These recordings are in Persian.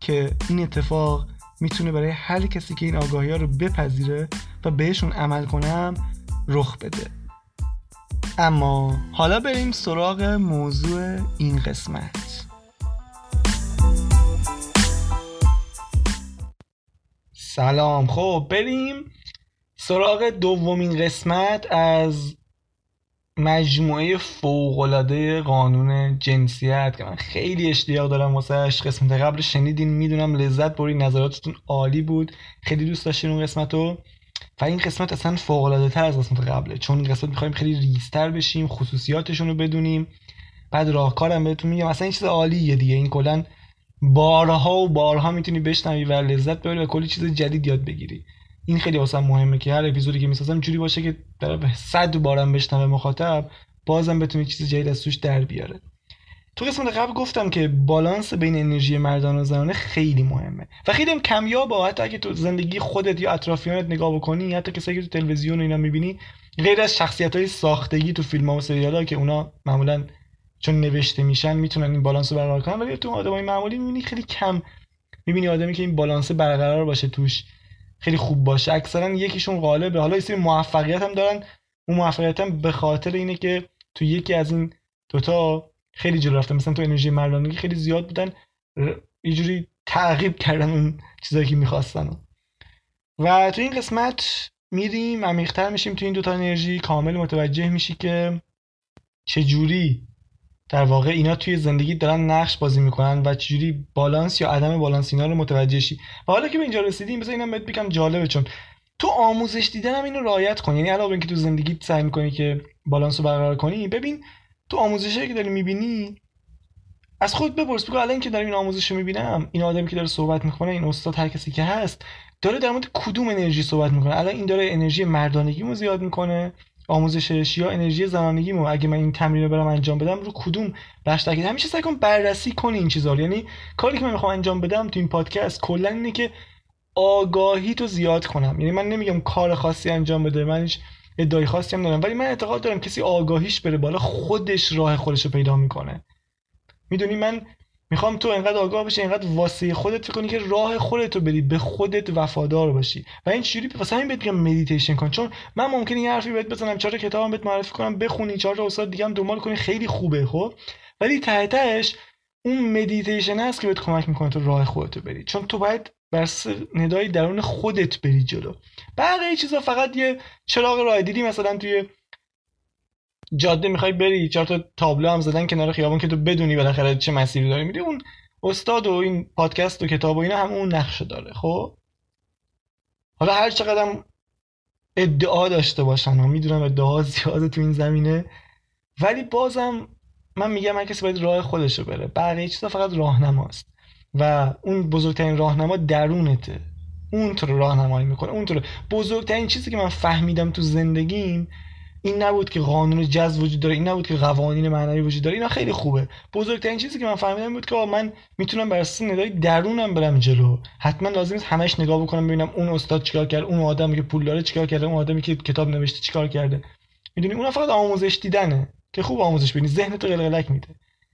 که این اتفاق می‌تونه برای هر کسی که این آگاهی ها رو بپذیره و بهشون عمل کنم رخ بده. اما حالا بریم سراغ موضوع این قسمت. سلام. خب بریم سراغ دومین قسمت از مجموعه فوقالعاده قانون جنسیت که من خیلی اشتیاق دارم واسه قسمت قبل شنیدین می‌دونم لذت برید نظراتتون عالی بود. خیلی دوست داشتین اون قسمت رو و این قسمت اصلا فوق تر از قسمت قبله. چون این قسمت می‌خوایم خیلی ریستر بشیم خصوصیاتشون رو بدونیم. بعد راهکارم بهتون میگم. اصلا این چیز عالیه دیگه. این کلا بارها و بارها می‌تونی بشنوی و لذت ببری و کلی چیز جدید یاد بگیری. این خیلی واسه مهمه که هر اپیزودی که می‌سازم جوری باشه که در صد بارم بشنوه مخاطب بازم بتونه چیز جدید از توش در بیاره. تو قسمت قبل گفتم که بالانس بین انرژی مردان و زنانه خیلی مهمه. و خیلی هم کمیابه. حتی اگه تو زندگی خودت یا اطرافیانت نگاه بکنی حتی کسایی که تو تلویزیون و اینا می‌بینی غیر از شخصیت های ساختگی تو فیلم ها و سریال ها که اونا معمولا چون نوشته میشن می‌تونن این بالانس رو برقرار کنن. ولی تو آدمای معمولی می‌بینی خیلی کم می‌بینی آدمی که این بالانس برقرار باشه توش. خیلی خوب باشه. اکثرا یکیشون غالبه. حالا یه موفقیت هم دارن. اون موفقیت هم به خاطر اینه که تو یکی از این دوتا خیلی جلو رفتن. مثلا تو انرژی مردانگی خیلی زیاد بودن. یه جوری تعقیب کردن اون چیزایی که می‌خواستن. و تو این قسمت میریم عمیقتر میشیم تو این دوتا انرژی. کامل متوجه میشی که چجوری در واقع اینا توی زندگی دارن نقش بازی می‌کنن و چجوری بالانس یا عدم بالانس اینا رو متوجه شی. و حالا که به اینجا رسیدیم بذار اینم بهت بگم جالبه چون تو آموزش دیدن هم اینو رعایت کن. یعنی علاوه اینکه تو زندگی سعی می‌کنی که بالانس رو برقرار کنی ببین تو آموزشی که داری می‌بینی از خود بپرس. بگو الان که دارم این آموزش رو می‌بینم این آدمی که داره صحبت می‌کنه این استاد هر کسی که هست داره در مورد کدوم انرژی صحبت می‌کنه؟ الان این داره انرژی مردانگیمو زیاد می‌کنه. آموزشش یا انرژی زنانگیمو اگه من این تمرین رو برم انجام بدم رو کدوم بخش تاکید؟ همیشه سعی کن بررسی کنی این چیزا یعنی کاری که من می‌خوام انجام بدم تو این پادکست کلا اینه که آگاهی تو زیاد کنم. یعنی من نمیگم کار خاصی انجام بده من هیچ ادعای خاصی هم ندارم. ولی من اعتقاد دارم کسی آگاهیش بره بالا خودش راه خودش رو پیدا می‌کنه. می‌دونی من می‌خوام تو انقدر آگاه بشی انقدر واسه خودت فکر کنی که راه خودت رو بری به خودت وفادار باشی. و این چجوری واسه همین بهت میگم مدیتیشن کن. چون من ممکنه یه حرفی بهت بزنم چهار کتابم بهت معرفی کنم بخونی چهار تا استاد دیگه هم دنبال کنی خیلی خوبه خب؟ ولی ته تهش اون مدیتیشن هست که بهت کمک می‌کنه تو راه خودت رو بری چون تو باید بر ندای درون خودت بری جلو. بقیه چیزا فقط یه چراغ راه دیدی مثلا توی جاده می‌خوای بری چهار تا تابلو هم زدن کنار خیابون که تو بدونی بالاخره چه مسیری داری میری. اون استاد و این پادکست و کتاب و اینا هم اون نقشه داره خب؟ حالا هر چقدر ادعا داشته باشن و می‌دونم ادعا زیاده تو این زمینه ولی بازم من میگم هر کسی باید راه خودشو بره. بقیه چیزا فقط راهنماست و اون بزرگترین راهنما درونته. اون تو راهنمایی می‌کنه اون تو بزرگترین چیزی که من فهمیدم تو زندگیم این نبود که قانون جذب وجود داره این نبود که قوانین معنوی وجود داره اینا خیلی خوبه. بزرگترین چیزی که من فهمیدم بود که من می‌تونم بر اساس ندای درونم برم جلو. حتما لازم نیست همش نگاه بکنم ببینم اون استاد چیکار کرد اون آدمی که پول داره چیکار کرده اون آدمی که کتاب نوشته چیکار کرده. می‌دونی؟ اون فقط آموزش دیدنه که خوب آموزش ببینی ذهنت رو قلقلک میده.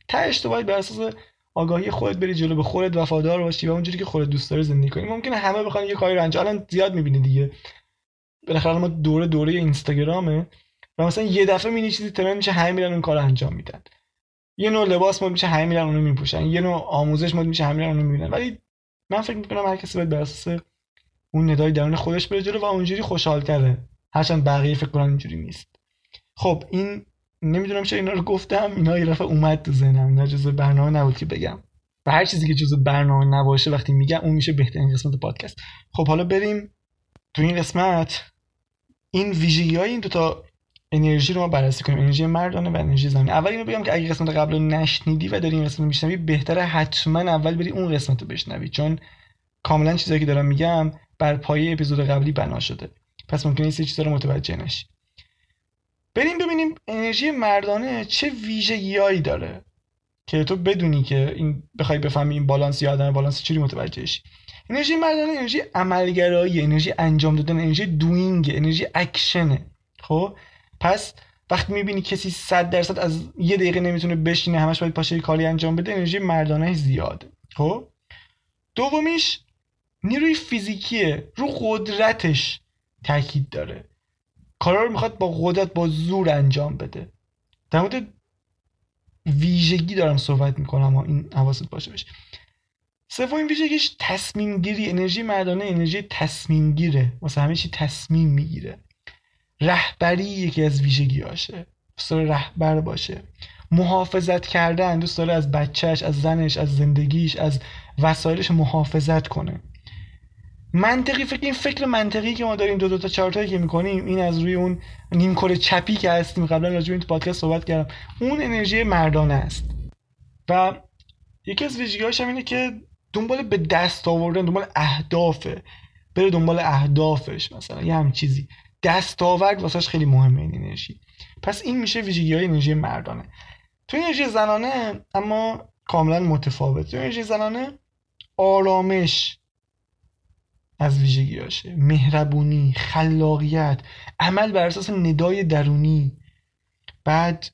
تهش تو باید بر اساس آگاهی خودت بری جلو به خودت وفادار باشی و اونجوری که خودت دوست داری زندگی کنی. ممکنه همه بخوان یه کاری رو انجام الان زیاد می‌بینی دیگه. بالاخره ما دوره دوره اینستاگرامه. و مثلا یه دفعه می‌بینی چیزی ترند میشه همه میرن اون کار انجام میدن. یه نوع لباس مود میشه همه میرن اونو میپوشن. یه نوع آموزش مود میشه همه میرن اونو می‌بینن. ولی من فکر می‌کنم هر کسی باید بر اساس اون ندای درون خودش بره جلو و اونجوری خوشحالتره. هرچند بقیه فکر کنن اینجوری نیست. خب این نمی‌دونم چرا اینا رو گفتم. اینا یه دفعه اومد تو ذهنم. اینا جزء برنامه نبود که بگم. و هر چیزی که جزء برنامه نباشه وقتی میگم اون میشه بهترین قسمت پادکست. خب حالا بریم تو این قسمت. این ویژگی های این دوتا انرژی رو ما بررسی کنیم. انرژی مردانه و انرژی زنانه. اول اینو بگم که اگه قسمت قبل رو نشنیدی و داری این قسمت رو میشنوی بهتره حتما اول بری اون قسمت رو بشنوی. چون کاملا چیزایی که دارم میگم بر پایه اپیزود قبلی بنا شده. پس ممکنه این چیزا رو متوجه نشی. بریم ببینیم انرژی مردانه چه ویژگیهایی داره که تو بدونی که این بخوای بفهمی این بالانس یا عدم بالانس چجوری متوجه شی. انرژی مردانه انرژی عملگرایی انرژی انجام دادن انرژی دوینگ انرژی اکشنه. خب؟ پس وقتی می‌بینی کسی 100 درصد از یه دقیقه نمی‌تونه بشینه همش باید پاشه کاری انجام بده انرژی مردانه زیاده. خب؟ دومیش نیروی فیزیکیه رو قدرتش تاکید داره. کارا رو می‌خواد با قدرت با زور انجام بده. در مورد ویژگی دارم صحبت می‌کنم و این حواست باشه بشه سومین ویژگیش تصمیم گیری انرژی مردانه انرژی تصمیم گیره واسه همه چی تصمیم می‌گیره. رهبری یکی از ویژگیاشه دوست داره رهبر باشه. محافظت کردن دوست داره از بچهش از زنش از زندگیش از وسایلش محافظت کنه. منطقی فکر این فکر منطقی که ما داریم دو دو تا چارتایی که می‌کنیم این از روی اون نیم کره چپی که هستیم. قبلا راجع این پادکست صحبت کردم. اون انرژی مردانه است. و یکی از ویژگی‌هاش هم اینه که دنبال به دست آوردن دنبال اهدافه. بره دنبال اهدافش مثلا. یه هم چیزی دستاورد واسهش خیلی مهمه این انرژی. پس این میشه ویژگی های انرژی مردانه. تو انرژی زنانه اما کاملا متفاوت تو انرژی زنانه آرامش از ویژگیاشه مهربونی خلاقیت عمل بر اساس ندای درونی. بعد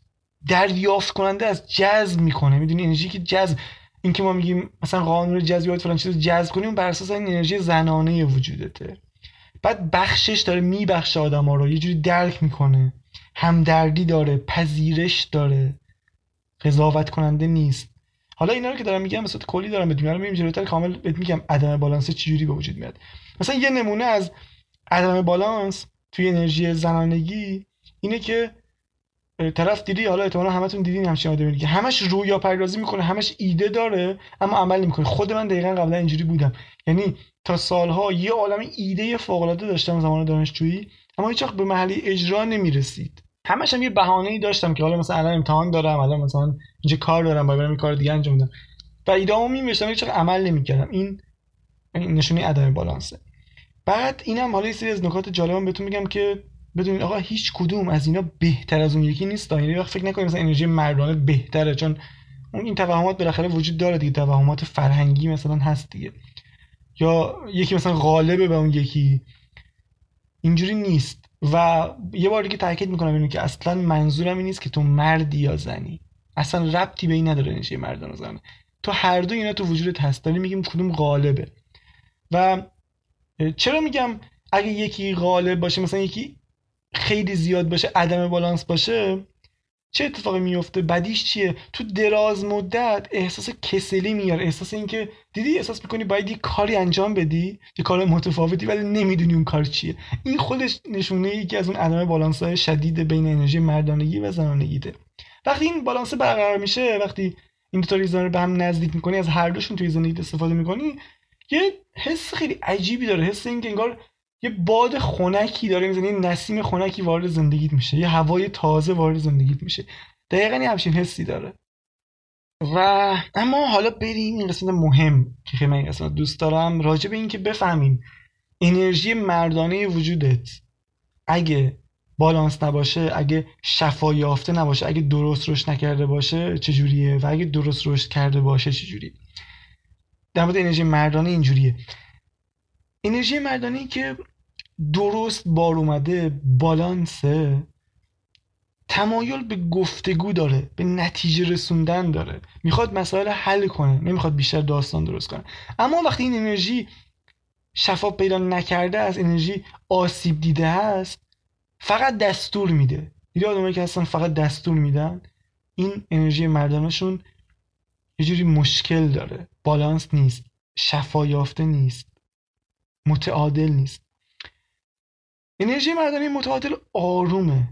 دریافت کننده از جذب می‌کنه. می‌دونی انرژی که جذب این که ما میگیم مثلا قانون جذبیات فلان چیز جذب کنیم بر اساس این انرژی زنانه وجودته. بعد بخشش داره میبخشه آدم ها رو. یه جوری درک می‌کنه. همدردی داره پذیرش داره. قضاوت کننده نیست. حالا اینا رو که دارم میگم به صورت کلی دارم بهت میگم جلوتر کامل بهت میگم عدم بالانس چجوری به وجود میاد. مثلا یه نمونه از عدم بالانس توی انرژی زنانگی اینه که طرف دیدی حالا احتمالاً همتون دیدین همچین آدمی که همش رویا پردازی می‌کنه همش ایده داره اما عمل نمی‌کنه. خود من دقیقا قبلا اینجوری بودم. یعنی تا سالها یه عالم ایده فوق العاده داشتم زمان دانشجویی اما هیچ به محلی اجرا نمی‌رسید. همش هم یه بهانه ای داشتم که حالا مثلا الان امتحان دارم الان مثلا اینجا کار دارم باید برم کار دیگه انجام بدم. و ایده‌امو می‌نوشتم هیچ عمل نمی‌کردم. این نشونه عدم بالانسه. بعد اینم حالا یه سری از نکات جالبم بهتون میگم که بدونید آقا هیچ کدوم از اینا بهتر از اون یکی نیست یعنی وقت فکر نکنید مثلا انرژی مردانه بهتره چون اون این توهمات بالاخره وجود داره دیگه. توهمات فرهنگی مثلا هست دیگه. یا یکی مثلا غالبه به اون یکی. اینجوری نیست. و یه بار دیگه تاکید می‌کنم اینو که اصلا منظورم این نیست که تو مردی یا زنی. اصلا ربطی به این نداره انرژی مردان و زن. تو هر دو اینا تو وجودت هست. داریم میگیم کدوم غالبه. و چرا میگم اگه یکی غالب باشه مثلا یکی خیلی زیاد باشه عدم بالانس باشه چه اتفاقی میفته؟ بدیش چیه؟ تو دراز مدت احساس کسلی میاره احساس اینکه دیدی احساس می‌کنی باید یه کاری انجام بدی؟ یه کار متفاوتی ولی نمی‌دونی اون کار چیه. این خودش نشونه یکی از اون عدم بالانس های شدید بین انرژی مردانگی و زنانگیته. وقتی این بالانس برقرار میشه وقتی این دو تا رو به هم نزدیک می‌کنی از هر دوشون توی زندگی استفاده می‌کنی یه حس خیلی عجیبی داره حس اینکه انگار یه باد خنکی داره می‌زنه یه نسیم خنکی وارد زندگیت میشه یه هوای تازه وارد زندگیت میشه. دقیقا یه همچین حسی داره. و اما حالا بریم این قسمت مهم که خیلی من این قسمت دوست دارم راجع به اینکه بفهمیم انرژی مردانه وجودت اگه بالانس نباشه اگه شفا یافته نباشه اگه درست رشد نکرده باشه چجوریه و اگه درست رشد کرده باشه چجوریه؟ در مورد انرژی مردانه اینجوریه. انرژی مردانه که درست بار اومده بالانسه. تمایل به گفتگو داره به نتیجه رسوندن داره. می‌خواد مسائل حل کنه نمی‌خواد بیشتر داستان درست کنه. اما وقتی این انرژی شفاف پیدا نکرده از انرژی آسیب دیده هست فقط دستور میده. دیده آدمایی که هستن فقط دستور میدن؟ این انرژی مردانشون یه جوری مشکل داره. بالانس نیست شفا یافته نیست متعادل نیست. انرژی مردانی متعادل آرومه.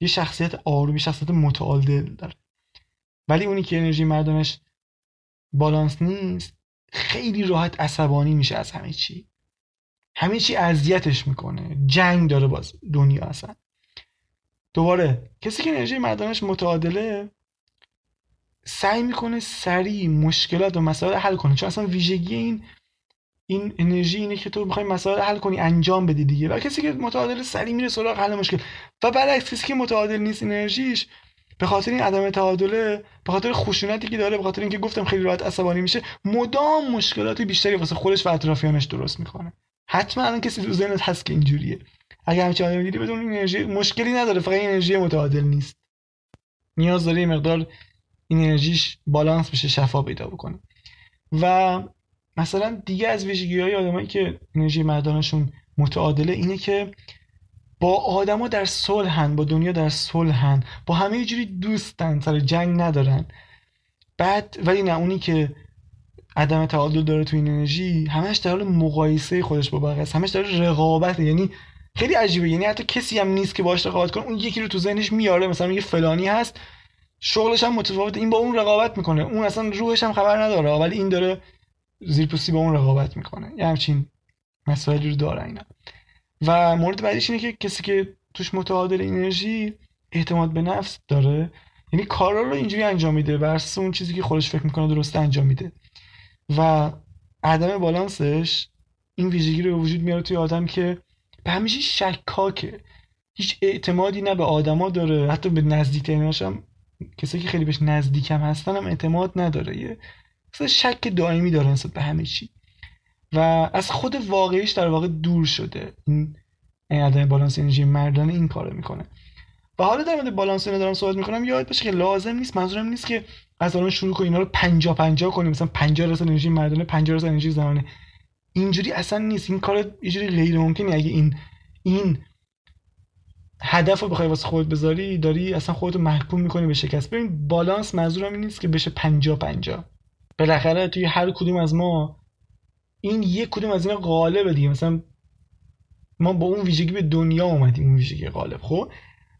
یه شخصیت آرومی شخصیت متعادل داره. ولی اونی که انرژی مردانش بالانس نیست خیلی راحت عصبانی میشه از همه چی. همه چی اذیتش می‌کنه. جنگ داره باز دنیا اصلا. دوباره کسی که انرژی مردانش متعادله سعی می‌کنه سریع مشکلات و مسائل حل کنه. چون اصلا ویژگی این این انرژی اینه که تو می‌خوای مسائل حل کنی انجام بدی دیگه. و کسی که متعادل سریع میره سراغ حل مشکل. و برعکس کسی که متعادل نیست انرژیش به خاطر این عدم تعادله به خاطر خشونتی که داره به خاطر اینکه گفتم خیلی راحت عصبانی میشه مدام مشکلات بیشتری واسه خودش و اطرافیانش درست می‌کنه. حتما الان کسی تو ذهنت هست که اینجوریه. اگه همچین آدمی دیدی بدون انرژی مشکلی نداره فقط انرژی متعادل نیست. نیاز داره مقدار این انرژیش بالانس بشه شفا پیدا بکنه. و مثلا دیگه از ویژگی های آدمایی که انرژی مردانشون متعادله اینه که با آدما در صلحن با دنیا در صلحن با همه جوری دوستن سر جنگ ندارن. بعد ولی نه اونی که عدم تعادل داره تو این انرژی همش در حال مقایسه خودش با بقیه است. همش داره رقابت یعنی خیلی عجیبه. یعنی حتی کسی هم نیست که باش رقابت کنه. اون یکی رو تو ذهنش میاره. مثلا میگه فلانی هست. شغلش هم متفاوت این با اون رقابت می‌کنه. اون اصلا روحش هم خبر نداره. ولی این داره زیرپوستی با اون رقابت می‌کنه. یه همچین مسائلی رو داره اینا. و مورد بعدیش اینه که کسی که توش متعادل انرژی اعتماد به نفس داره یعنی کارا رو اینجوری انجام میده بر اون چیزی که خودش فکر می‌کنه درست انجام میده. و عدم بالانسش این ویژگی رو به وجود میاره توی آدم که به همیشه شکاکه. هیچ اعتمادی نه به آدما داره. حتی به نزدیکتریناش هم کسایی که خیلی بهش نزدیکم هستن هم اعتماد نداره. یه شک دائمی داره نسبت به همه چی. و از خود واقعیش در واقع دور شده. این عدم بالانس انرژی مردانه این کارو می‌کنه. و حالا در مورد بالانس اینا دارم صحبت می‌کنم. یاد باشه که لازم نیست منظورم نیست که از الان شروع کنیم اینا رو 50 50 کنیم. مثلا 50 درصد انرژی مردانه 50 درصد انرژی زنانه. اینجوری اصلا نیست. این کار یه جوری غیر ممکنه. اگه این این هدف رو بخوای واسه خودت بذاری داری اصلا خودتو محکوم می‌کنی به شکست. ببین بالانس منظورم این نیست که بشه 50 50 بالاخره توی هر کدوم از ما این یک کدوم از اینا غالبه دیگه. مثلا ما با اون ویژگی به دنیا اومدیم اون ویژگی غالب. خب؟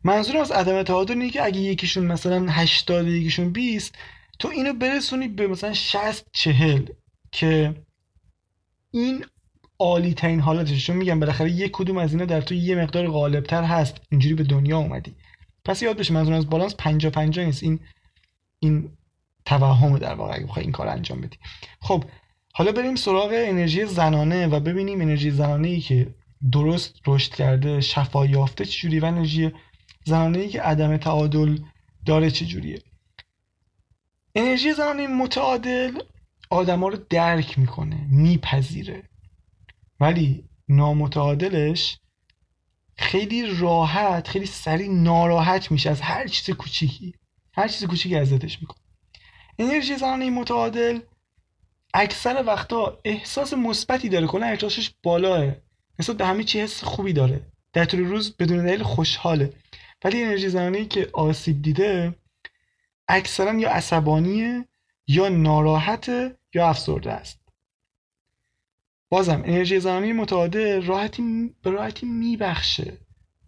منظورم از عدم تعادل اینه که اگه یکیشون مثلا 80 یکیشون 20 تو اینو برسونی به مثلا 60 40 که این عالی ترین حالتش چون میگم بالاخره یک کدوم از اینا در تو یه مقدار غالبتر هست. اینجوری به دنیا اومدی. پس یاد بشه منظور از بالانس 50 50 نیست. این این توهم در واقع اگه بخوای این کار انجام بدی. خب حالا بریم سراغ انرژی زنانه و ببینیم انرژی زنانه ای که درست رشد کرده شفا یافته چجوری و انرژی زنانه ای که عدم تعادل داره چجوریه. انرژی زنانه متعادل آدما رو درک می‌کنه میپذیره. ولی نامتعادلش خیلی راحت خیلی سریع ناراحت میشه از هر چیز کوچیکی هر چیز کوچیکی اذیتش می‌کنه. انرژی زنانه متعادل اکثر وقتا احساس مثبتی داره. کلا احساسش بالاه. نسبت به همه چی حس خوبی داره. در طول روز بدون دلیل خوشحاله. ولی انرژی زنانه که آسیب دیده اکثرا یا عصبانیه یا ناراحته یا افسرده است. بازم انرژی زنانه متعادل راحتی به راحتی میبخشه.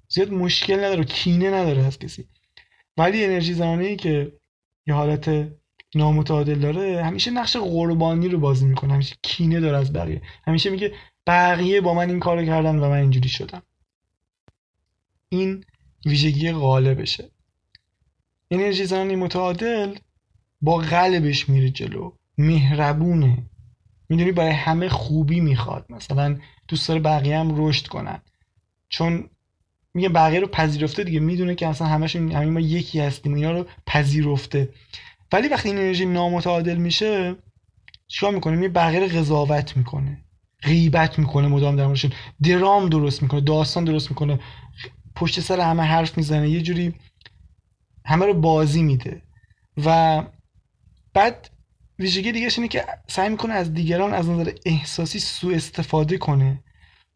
زیاد مشکل نداره کینه نداره از کسی. ولی انرژی زنانه که یه حالت نامتعادل داره همیشه نقش قربانی رو بازی می‌کنه همیشه کینه داره از بقیه. همیشه میگه بقیه با من این کارو کردن و من اینجوری شدم. این ویژگی غالبشه. انرژی زنانی متعادل با قلبش میره جلو مهربونه. می‌دونی برای همه خوبی می‌خواد. مثلا دوست داره بقیه هم رشد کنن. چون میگه بقیه رو پذیرفته دیگه. می‌دونه که اصلا همشون همین ما یکی هستیم اینا رو پذیرفته. ولی وقتی این انرژی نامتعادل میشه چیکار می‌کنه؟ می بقیه رو قضاوت می‌کنه غیبت می‌کنه مدام در موردشون. درام درست می‌کنه داستان درست می‌کنه. پشت سر همه حرف می‌زنه. یه جوری همه رو بازی میده. و بعد ویژگی دیگه اینه که سعی می‌کنه از دیگران از نظر احساسی سوء استفاده کنه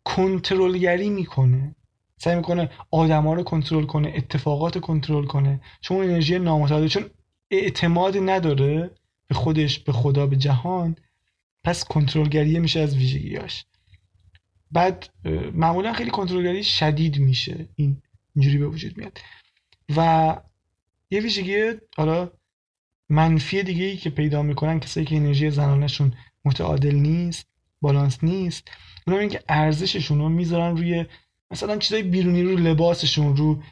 کنترلگری می‌کنه. سعی می‌کنه آدما رو کنترل کنه اتفاقات کنترل کنه. چون انرژی نامتعادل چون اعتماد نداره به خودش به خدا به جهان پس کنترلگری میشه از ویژگیاش بعد معمولا خیلی کنترلگری شدید میشه این اینجوری به وجود میاد. و یه ویژگی حالا منفی دیگه ای که پیدا می‌کنن کسایی که انرژی زنانشون متعادل نیست بالانس نیست اونا این که ارزششون رو می‌ذارن روی مثلا چیزای بیرونی رو لباسشون رو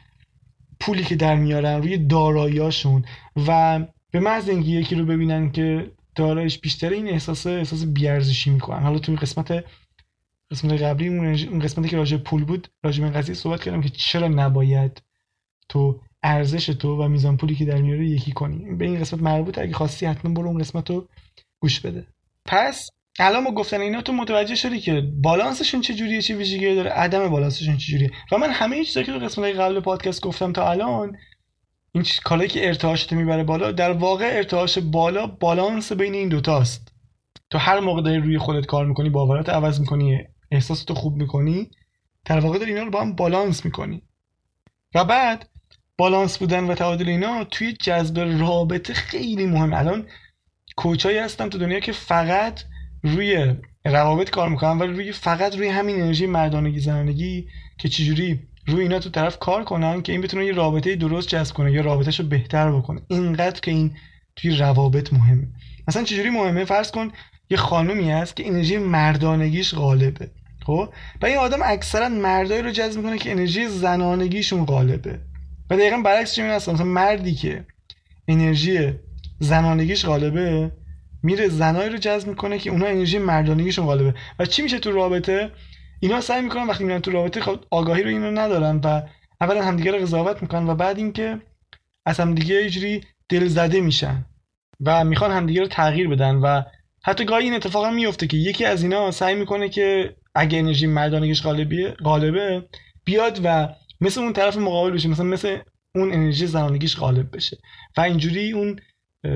پولی که در میارن روی داراییاشون و به محض اینکه یکی رو ببینن که دارایش بیشتره این احساس احساس بیارزشی می‌کنن. حالا توی قسمت قسمت قبلی اون قسمتی که راجع پول بود راجع به قضیه صحبت کردم که چرا نباید تو ارزش تو و میزان پولی که در میاره یکی کنی. به این قسمت مربوط اگه خواستی حتما برو اون قسمت رو گوش بده. پس الان ما گفتن اینا تو متوجه شدی که بالانسشون چجوریه چه ویژگی داره؟ عدم بالانسشون چجوریه و من همه چیزایی که تو قسمت قبل پادکست گفتم تا الان این کالایی که ارتعاشت می‌بره بالا در واقع ارتعاش بالا بالانس بین این دوتاست تو هر موقع داری روی خودت کار می‌کنی باورات عوض می‌کنی احساس خوب می‌کنی در واقع داری اینا رو با هم بالانس می‌کنی. و بعد بالانس بودن و تعادل اینا توی جذب رابطه خیلی مهم الان کوچایی هستن تو دنیا که فقط روی روابط کار می‌کنن ولی روی فقط روی همین انرژی مردانگی زنانگی که چجوری روی اینا تو طرف کار کنن که این بتونه یه رابطه درست جذب کنه یا رابطهش رو بهتر بکنه. اینقدر که این توی روابط مهمه. مثلا چجوری مهمه؟ فرض کن یه خانومی هست که انرژی مردانگیش غالبه خب؟ و این آدم اکثرا مردایی رو جذب می‌کنه که انرژی زنانگیشون غالبه. و دقیقا برعکس چه هست مثلا مردی که انرژی زنانگیش غالبه میره زنایی رو جذب می‌کنه که اونها انرژی مردانگیشون غالبه. و چی میشه تو رابطه؟ اینا سعی می‌کنن وقتی میرن تو رابطه خب آگاهی رو اینو ندارن و اولا همدیگه رو قضاوت می‌کنن و بعد اینکه از همدیگه یه دل زده میشن و می‌خوان همدیگه رو تغییر بدن و حتی گاهی این اتفاق میفته که یکی از اینا سعی می‌کنه که اگه انرژی مردانگیش غالبیه غالبه بیاد و مثل اون طرف مقابل بشه مثلا مثل اون انرژی زنانگیش غالب بشه. و اینجوری اون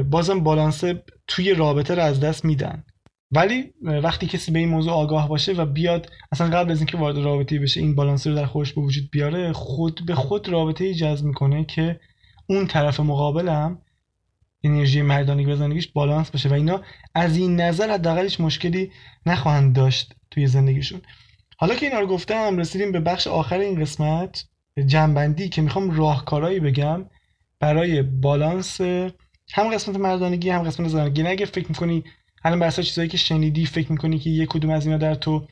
بازم بالانس توی رابطه رو از دست میدن. ولی وقتی کسی به این موضوع آگاه باشه و بیاد اصلا قبل از اینکه وارد رابطه بشه این بالانس رو در خودش به وجود بیاره خود به خود رابطه ای جذب می‌کنه که اون طرف مقابلم انرژی مردانگی و زندگیش بالانس بشه و اینا از این نظر حداقلش مشکلی نخواهند داشت توی زندگیشون. حالا که اینا رو گفتم رسیدیم به بخش آخر این قسمت جنبندی که می‌خوام راهکارهایی بگم برای بالانس هم قسمت مردانگی هم قسمت زنانگی اگه فکر می‌کنی الان بر چیزایی که شنیدی فکر می‌کنی که یک کدوم از اینا در تو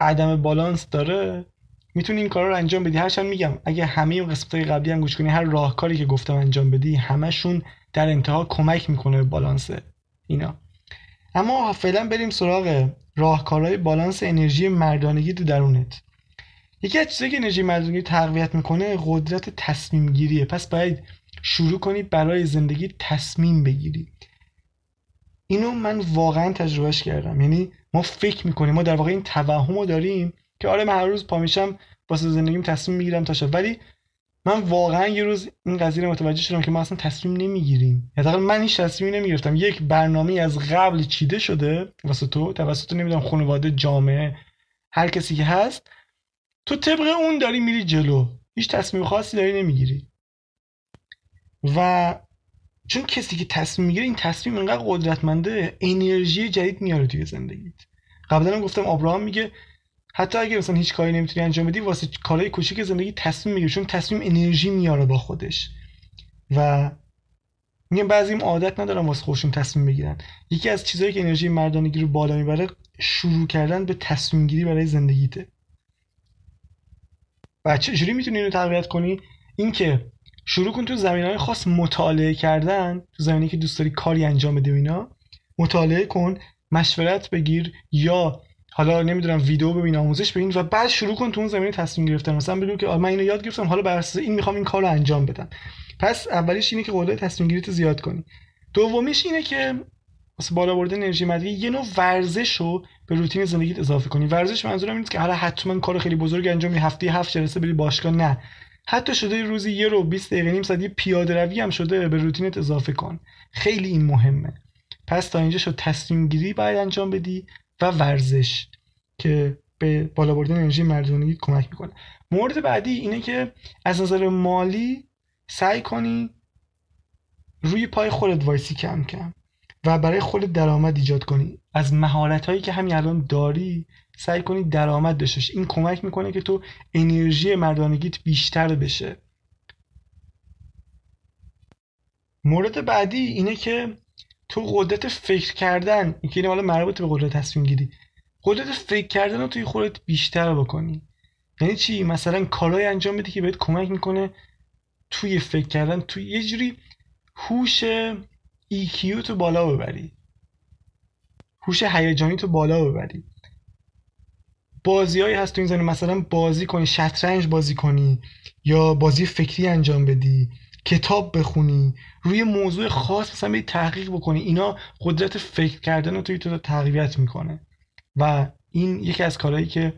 عدم بالانس داره می‌تونی این کارا رو انجام بدی. هرچند میگم اگه همه اون قسمت قبلی هم گوش کنی هر راهکاری که گفتم انجام بدی همشون در انتها کمک می‌کنه به بالانس اینا. اما فعلا بریم سراغ راهکارهای بالانس انرژی مردانگی تو درونت. یکی از چیزایی که انرژی مردانگی تقویت می‌کنه قدرت تصمیم گیریه پس باید شروع کنی برای زندگی تصمیم بگیری اینو من واقعا تجربهش کردم. یعنی ما فکر می‌کنیم ما در واقع این توهم رو داریم که آره من هر روز پا میشم واسه زندگیم تصمیم می‌گیرم تا ولی من واقعا یه روز این قضیه رو متوجه شدم که ما اصلا تصمیم نمی‌گیریم. یا من هیچ تصمیمی نمی‌گرفتم. یک برنامه از قبل چیده شده واسه تو توسط نمی‌دونم خانواده جامعه هر کسی که هست تو طبق اون داری میری جلو. هیچ تصمیم خاصی داری نمی‌گیری. و چون کسی که تصمیم می‌گیره این تصمیم اینقدر قدرتمنده انرژی جدید میاره توی زندگیت. قبلا هم گفتم ابراهام میگه حتی اگه مثلا هیچ کاری نمی‌تونی انجام بدی واسه کارهای کوچیک زندگی تصمیم می‌گیره چون تصمیم انرژی میاره با خودش. و میگم بعضی عادت ندارم واسه خودشون تصمیم بگیرن. یکی از چیزهایی که انرژی مردانگی رو بالا می‌بره شروع کردن به تصمیم گیری برای زندگیته. و چجوری می‌تونی اینو تقویت کنی؟ اینکه شروع کن تو زمین های خاص مطالعه کردن تو زمینی که دوست داری کاری انجام بده اینا. مطالعه کن مشورت بگیر یا حالا نمی‌دونم ویدیو ببین آموزش ببین و بعد شروع کن تو اون زمینه تصمیم گرفتن. مثلا بدون که من اینو یاد گرفتم حالا بر اساس این می‌خوام این کارو انجام بدم. پس اولیش اینه که قدرت تصمیم گیریت زیاد کنی. دومیش اینه که واسه بالا بردن انرژی مدوی یه نوع ورزش رو به روتین زندگیت اضافه کنی. ورزش منظورم اینه که حالا حتما کار خیلی بزرگ انجام هفته هفت جلسه بری باشگاه. نه. حتی شده روزی یه رو 20 دقیقه نیم ساعت یه پیاده روی هم شده به روتینت اضافه کن. خیلی این مهمه. پس تا اینجا شد تصمیم گیری باید انجام بدی و ورزش که به بالا بردن انرژی مردانگی کمک می‌کنه. مورد بعدی اینه که از نظر مالی سعی کنی روی پای خودت وایسی کم کم و برای خودت درآمد ایجاد کنی. از مهارت هایی که همین الان داری سعی کنی درآمد داشته این کمک می‌کنه که تو انرژی مردانگیت بیشتر بشه. مورد بعدی اینه که تو قدرت فکر کردن این که حالا مربوط به قدرت تصمیم گیری قدرت فکر کردن رو توی خودت بیشتر بکنی. یعنی چی؟ مثلا کارهای انجام بدی که بهت کمک می‌کنه توی فکر کردن توی یه جوری هوش EQ تو بالا ببری. هوش هیجانی تو بالا ببری. بازیهایی هست تو این زمینه مثلا بازی کنی شطرنج بازی کنی یا بازی فکری انجام بدی کتاب بخونی روی موضوع خاص مثلا تحقیق بکنی. اینا قدرت فکر کردن رو توی تو تقویت می‌کنه. و این یکی از کارهایی که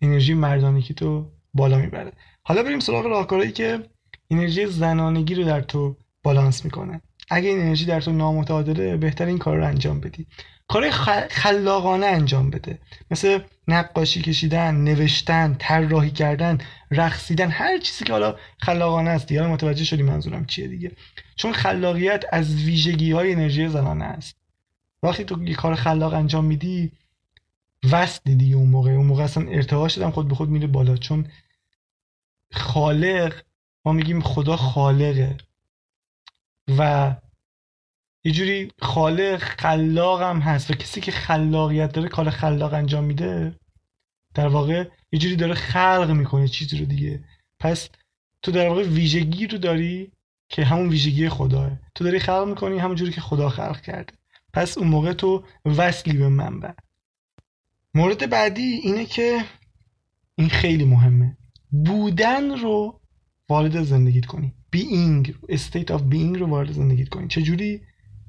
انرژی مردانگی تو بالا می‌بره. حالا بریم سراغ راهکارهایی که انرژی زنانگی رو در تو بالانس می‌کنه. اگه این انرژی در تو نامتعادله بهتر این کار رو انجام بدی. کار خلاقانه انجام بده. مثل نقاشی کشیدن نوشتن طراحی کردن رقصیدن هر چیزی که حالا خلاقانه است دیگه. متوجه شدی منظورم چیه دیگه. چون خلاقیت از ویژگی های انرژی زنانه است. وقتی تو یه کار خلاق انجام میدی وصل دیگه اون موقع. اون موقع اصلا ارتعاش هم خود به خود میره بالا. چون خالق ما میگیم خدا خالقه. و یه جوری خالق خلاق هم هست و کسی که خلاقیت داره کار خلاق انجام میده در واقع یه جوری داره خلق می‌کنه چیزی رو دیگه. پس تو در واقع ویژگی رو داری که همون ویژگی خداه. تو داری خلق می‌کنی همون جوری که خدا خلق کرده. پس اون موقع تو وصلی به منبع. مورد بعدی اینه که این خیلی مهمه. بودن رو وارد زندگیت کنی. Being state of being رو وارد زندگیت کنی. چجوری؟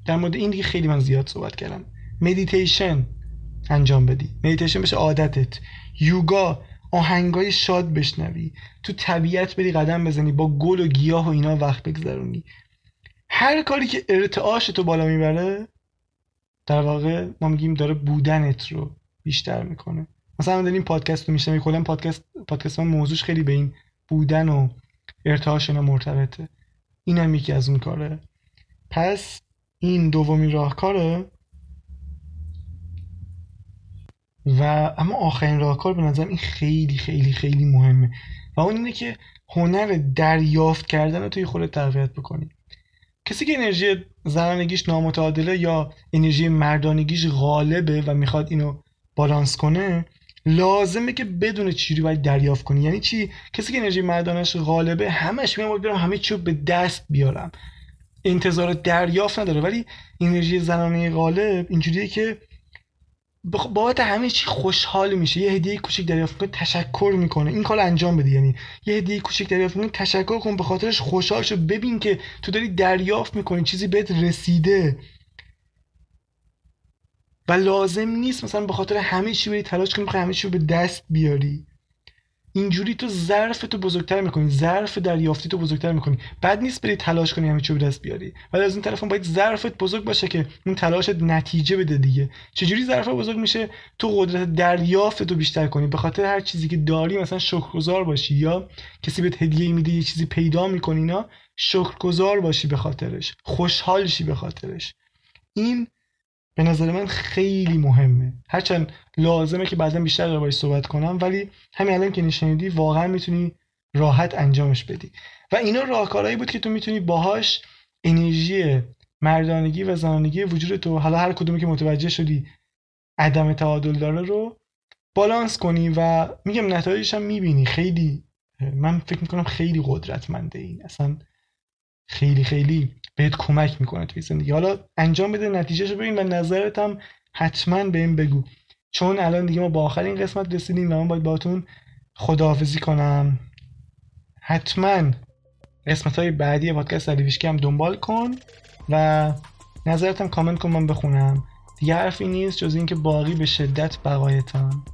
در مورد این دیگه خیلی من زیاد صحبت کردم. مدیتیشن انجام بدی. مدیتیشن بشه عادتت. یوگا آهنگای شاد بشنوی. تو طبیعت بری قدم بزنی با گل و گیاه و اینا وقت بگذرونی. هر کاری که ارتعاش تو بالا می‌بره در واقع ما میگیم داره بودنت رو بیشتر می‌کنه. مثلا داریم پادکست رو میشنوی کلا پادکست پادکست من موضوعش خیلی به این بودن و ارتعاش اینا مرتبطه. اینم یکی از اون کاره. پس این دومین راهکاره؟ و اما آخرین راهکار به نظرم این خیلی خیلی خیلی مهمه. و اون اینه که هنر دریافت کردن رو توی خودت تقویت بکنی. کسی که انرژی زنانگیش نامتعادله یا انرژی مردانگیش غالبه و می‌خواد اینو بالانس کنه لازمه که بدون چیزی باید دریافت کنی. یعنی چی؟ کسی که انرژی مردانش غالبه همش میام برم همه چی رو به دست بیارم. انتظار دریافت نداره. ولی انرژی زنانه غالب اینجوریه که بابت همه چی خوشحال میشه. یه هدیه کوچیک دریافت می‌کنه تشکر می‌کنه. این کار انجام بده. یعنی یه هدیه کوچیک دریافت می‌کنه تشکر کن به خاطرش خوشحال شو ببین که تو داری دریافت می‌کنی چیزی بهت رسیده. و لازم نیست مثلا به خاطر همه چی بری تلاش کنی همه چی رو به دست بیاری. اینجوری تو ظرف تو بزرگتر می‌کنی ظرف دریافتی تو بزرگتر می‌کنی. بعد نیست بری تلاش کنی همه چی به دست بیاری. ولی از این طرف باید ظرفت بزرگ باشه که اون تلاشت نتیجه بده دیگه. چجوری ظرف بزرگ میشه؟ تو قدرت دریافت تو بیشتر کنی. به خاطر هر چیزی که داری مثلا شکرگزار باشی یا کسی بهت هدیه میده یه چیزی پیدا می‌کنی اینا شکرگزار باشی به خاطرش. خوشحال شی به خاطرش. این به نظر من خیلی مهمه. هرچند لازمه که بعدا بیشتر دربارش صحبت کنم ولی همین الان که نشنیدی واقعا می‌تونی راحت انجامش بدی. و اینا راهکارهایی بود که تو می‌تونی باهاش انرژی مردانگی و زنانگی وجود تو حالا هر کدومی که متوجه شدی عدم تعادل داره رو بالانس کنی و میگم نتایجش هم می‌بینی. خیلی من فکر می‌کنم خیلی قدرتمنده این. اصلا خیلی خیلی بهت کمک می‌کنه توی زندگی. حالا انجام بده نتیجهش ببین و نظرت هم حتما به این بگو. چون الان دیگه ما با آخرین قسمت رسیدیم و من باید باتون خداحافظی کنم. حتما قسمت های بعدی پادکست علیویشکی هم دنبال کن و نظرتم کامنت کن من بخونم. دیگه حرفی نیست جز اینکه باقی به شدت بقایتان